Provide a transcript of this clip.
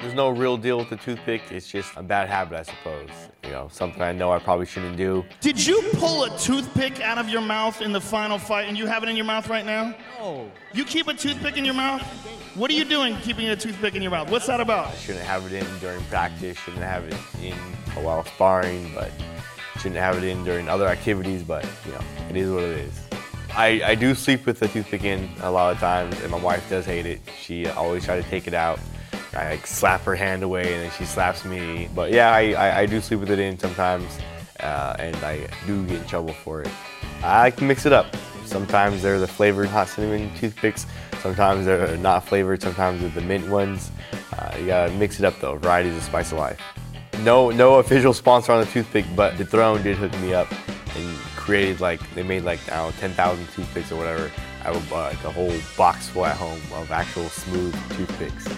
There's no real deal with the toothpick. It's just a bad habit, I suppose. You know, something I know I probably shouldn't do. Did you pull a toothpick out of your mouth in the final fight and you have it in your mouth right now? No. You keep a toothpick in your mouth? What are you doing keeping a toothpick in your mouth? What's that about? I shouldn't have it in during practice. Shouldn't have it in while sparring, but shouldn't have it in during other activities. But you know, it is what it is. I, I do sleep with a toothpick in a lot of times, and my wife does hate it. She always tries to take it out. I like slap her hand away, and then she slaps me. But yeah, I, I, I do sleep with it in sometimes, uh, and I do get in trouble for it. I like to mix it up. Sometimes they're the flavored hot cinnamon toothpicks. Sometimes they're not flavored. Sometimes they're the mint ones. Uh, you gotta mix it up though. Variety is spice of life. No, no official sponsor on the toothpick, but The Throne did hook me up and created like they made like I don't know 10,000 toothpicks or whatever. I would a, uh, like a whole box full at home of actual smooth toothpicks.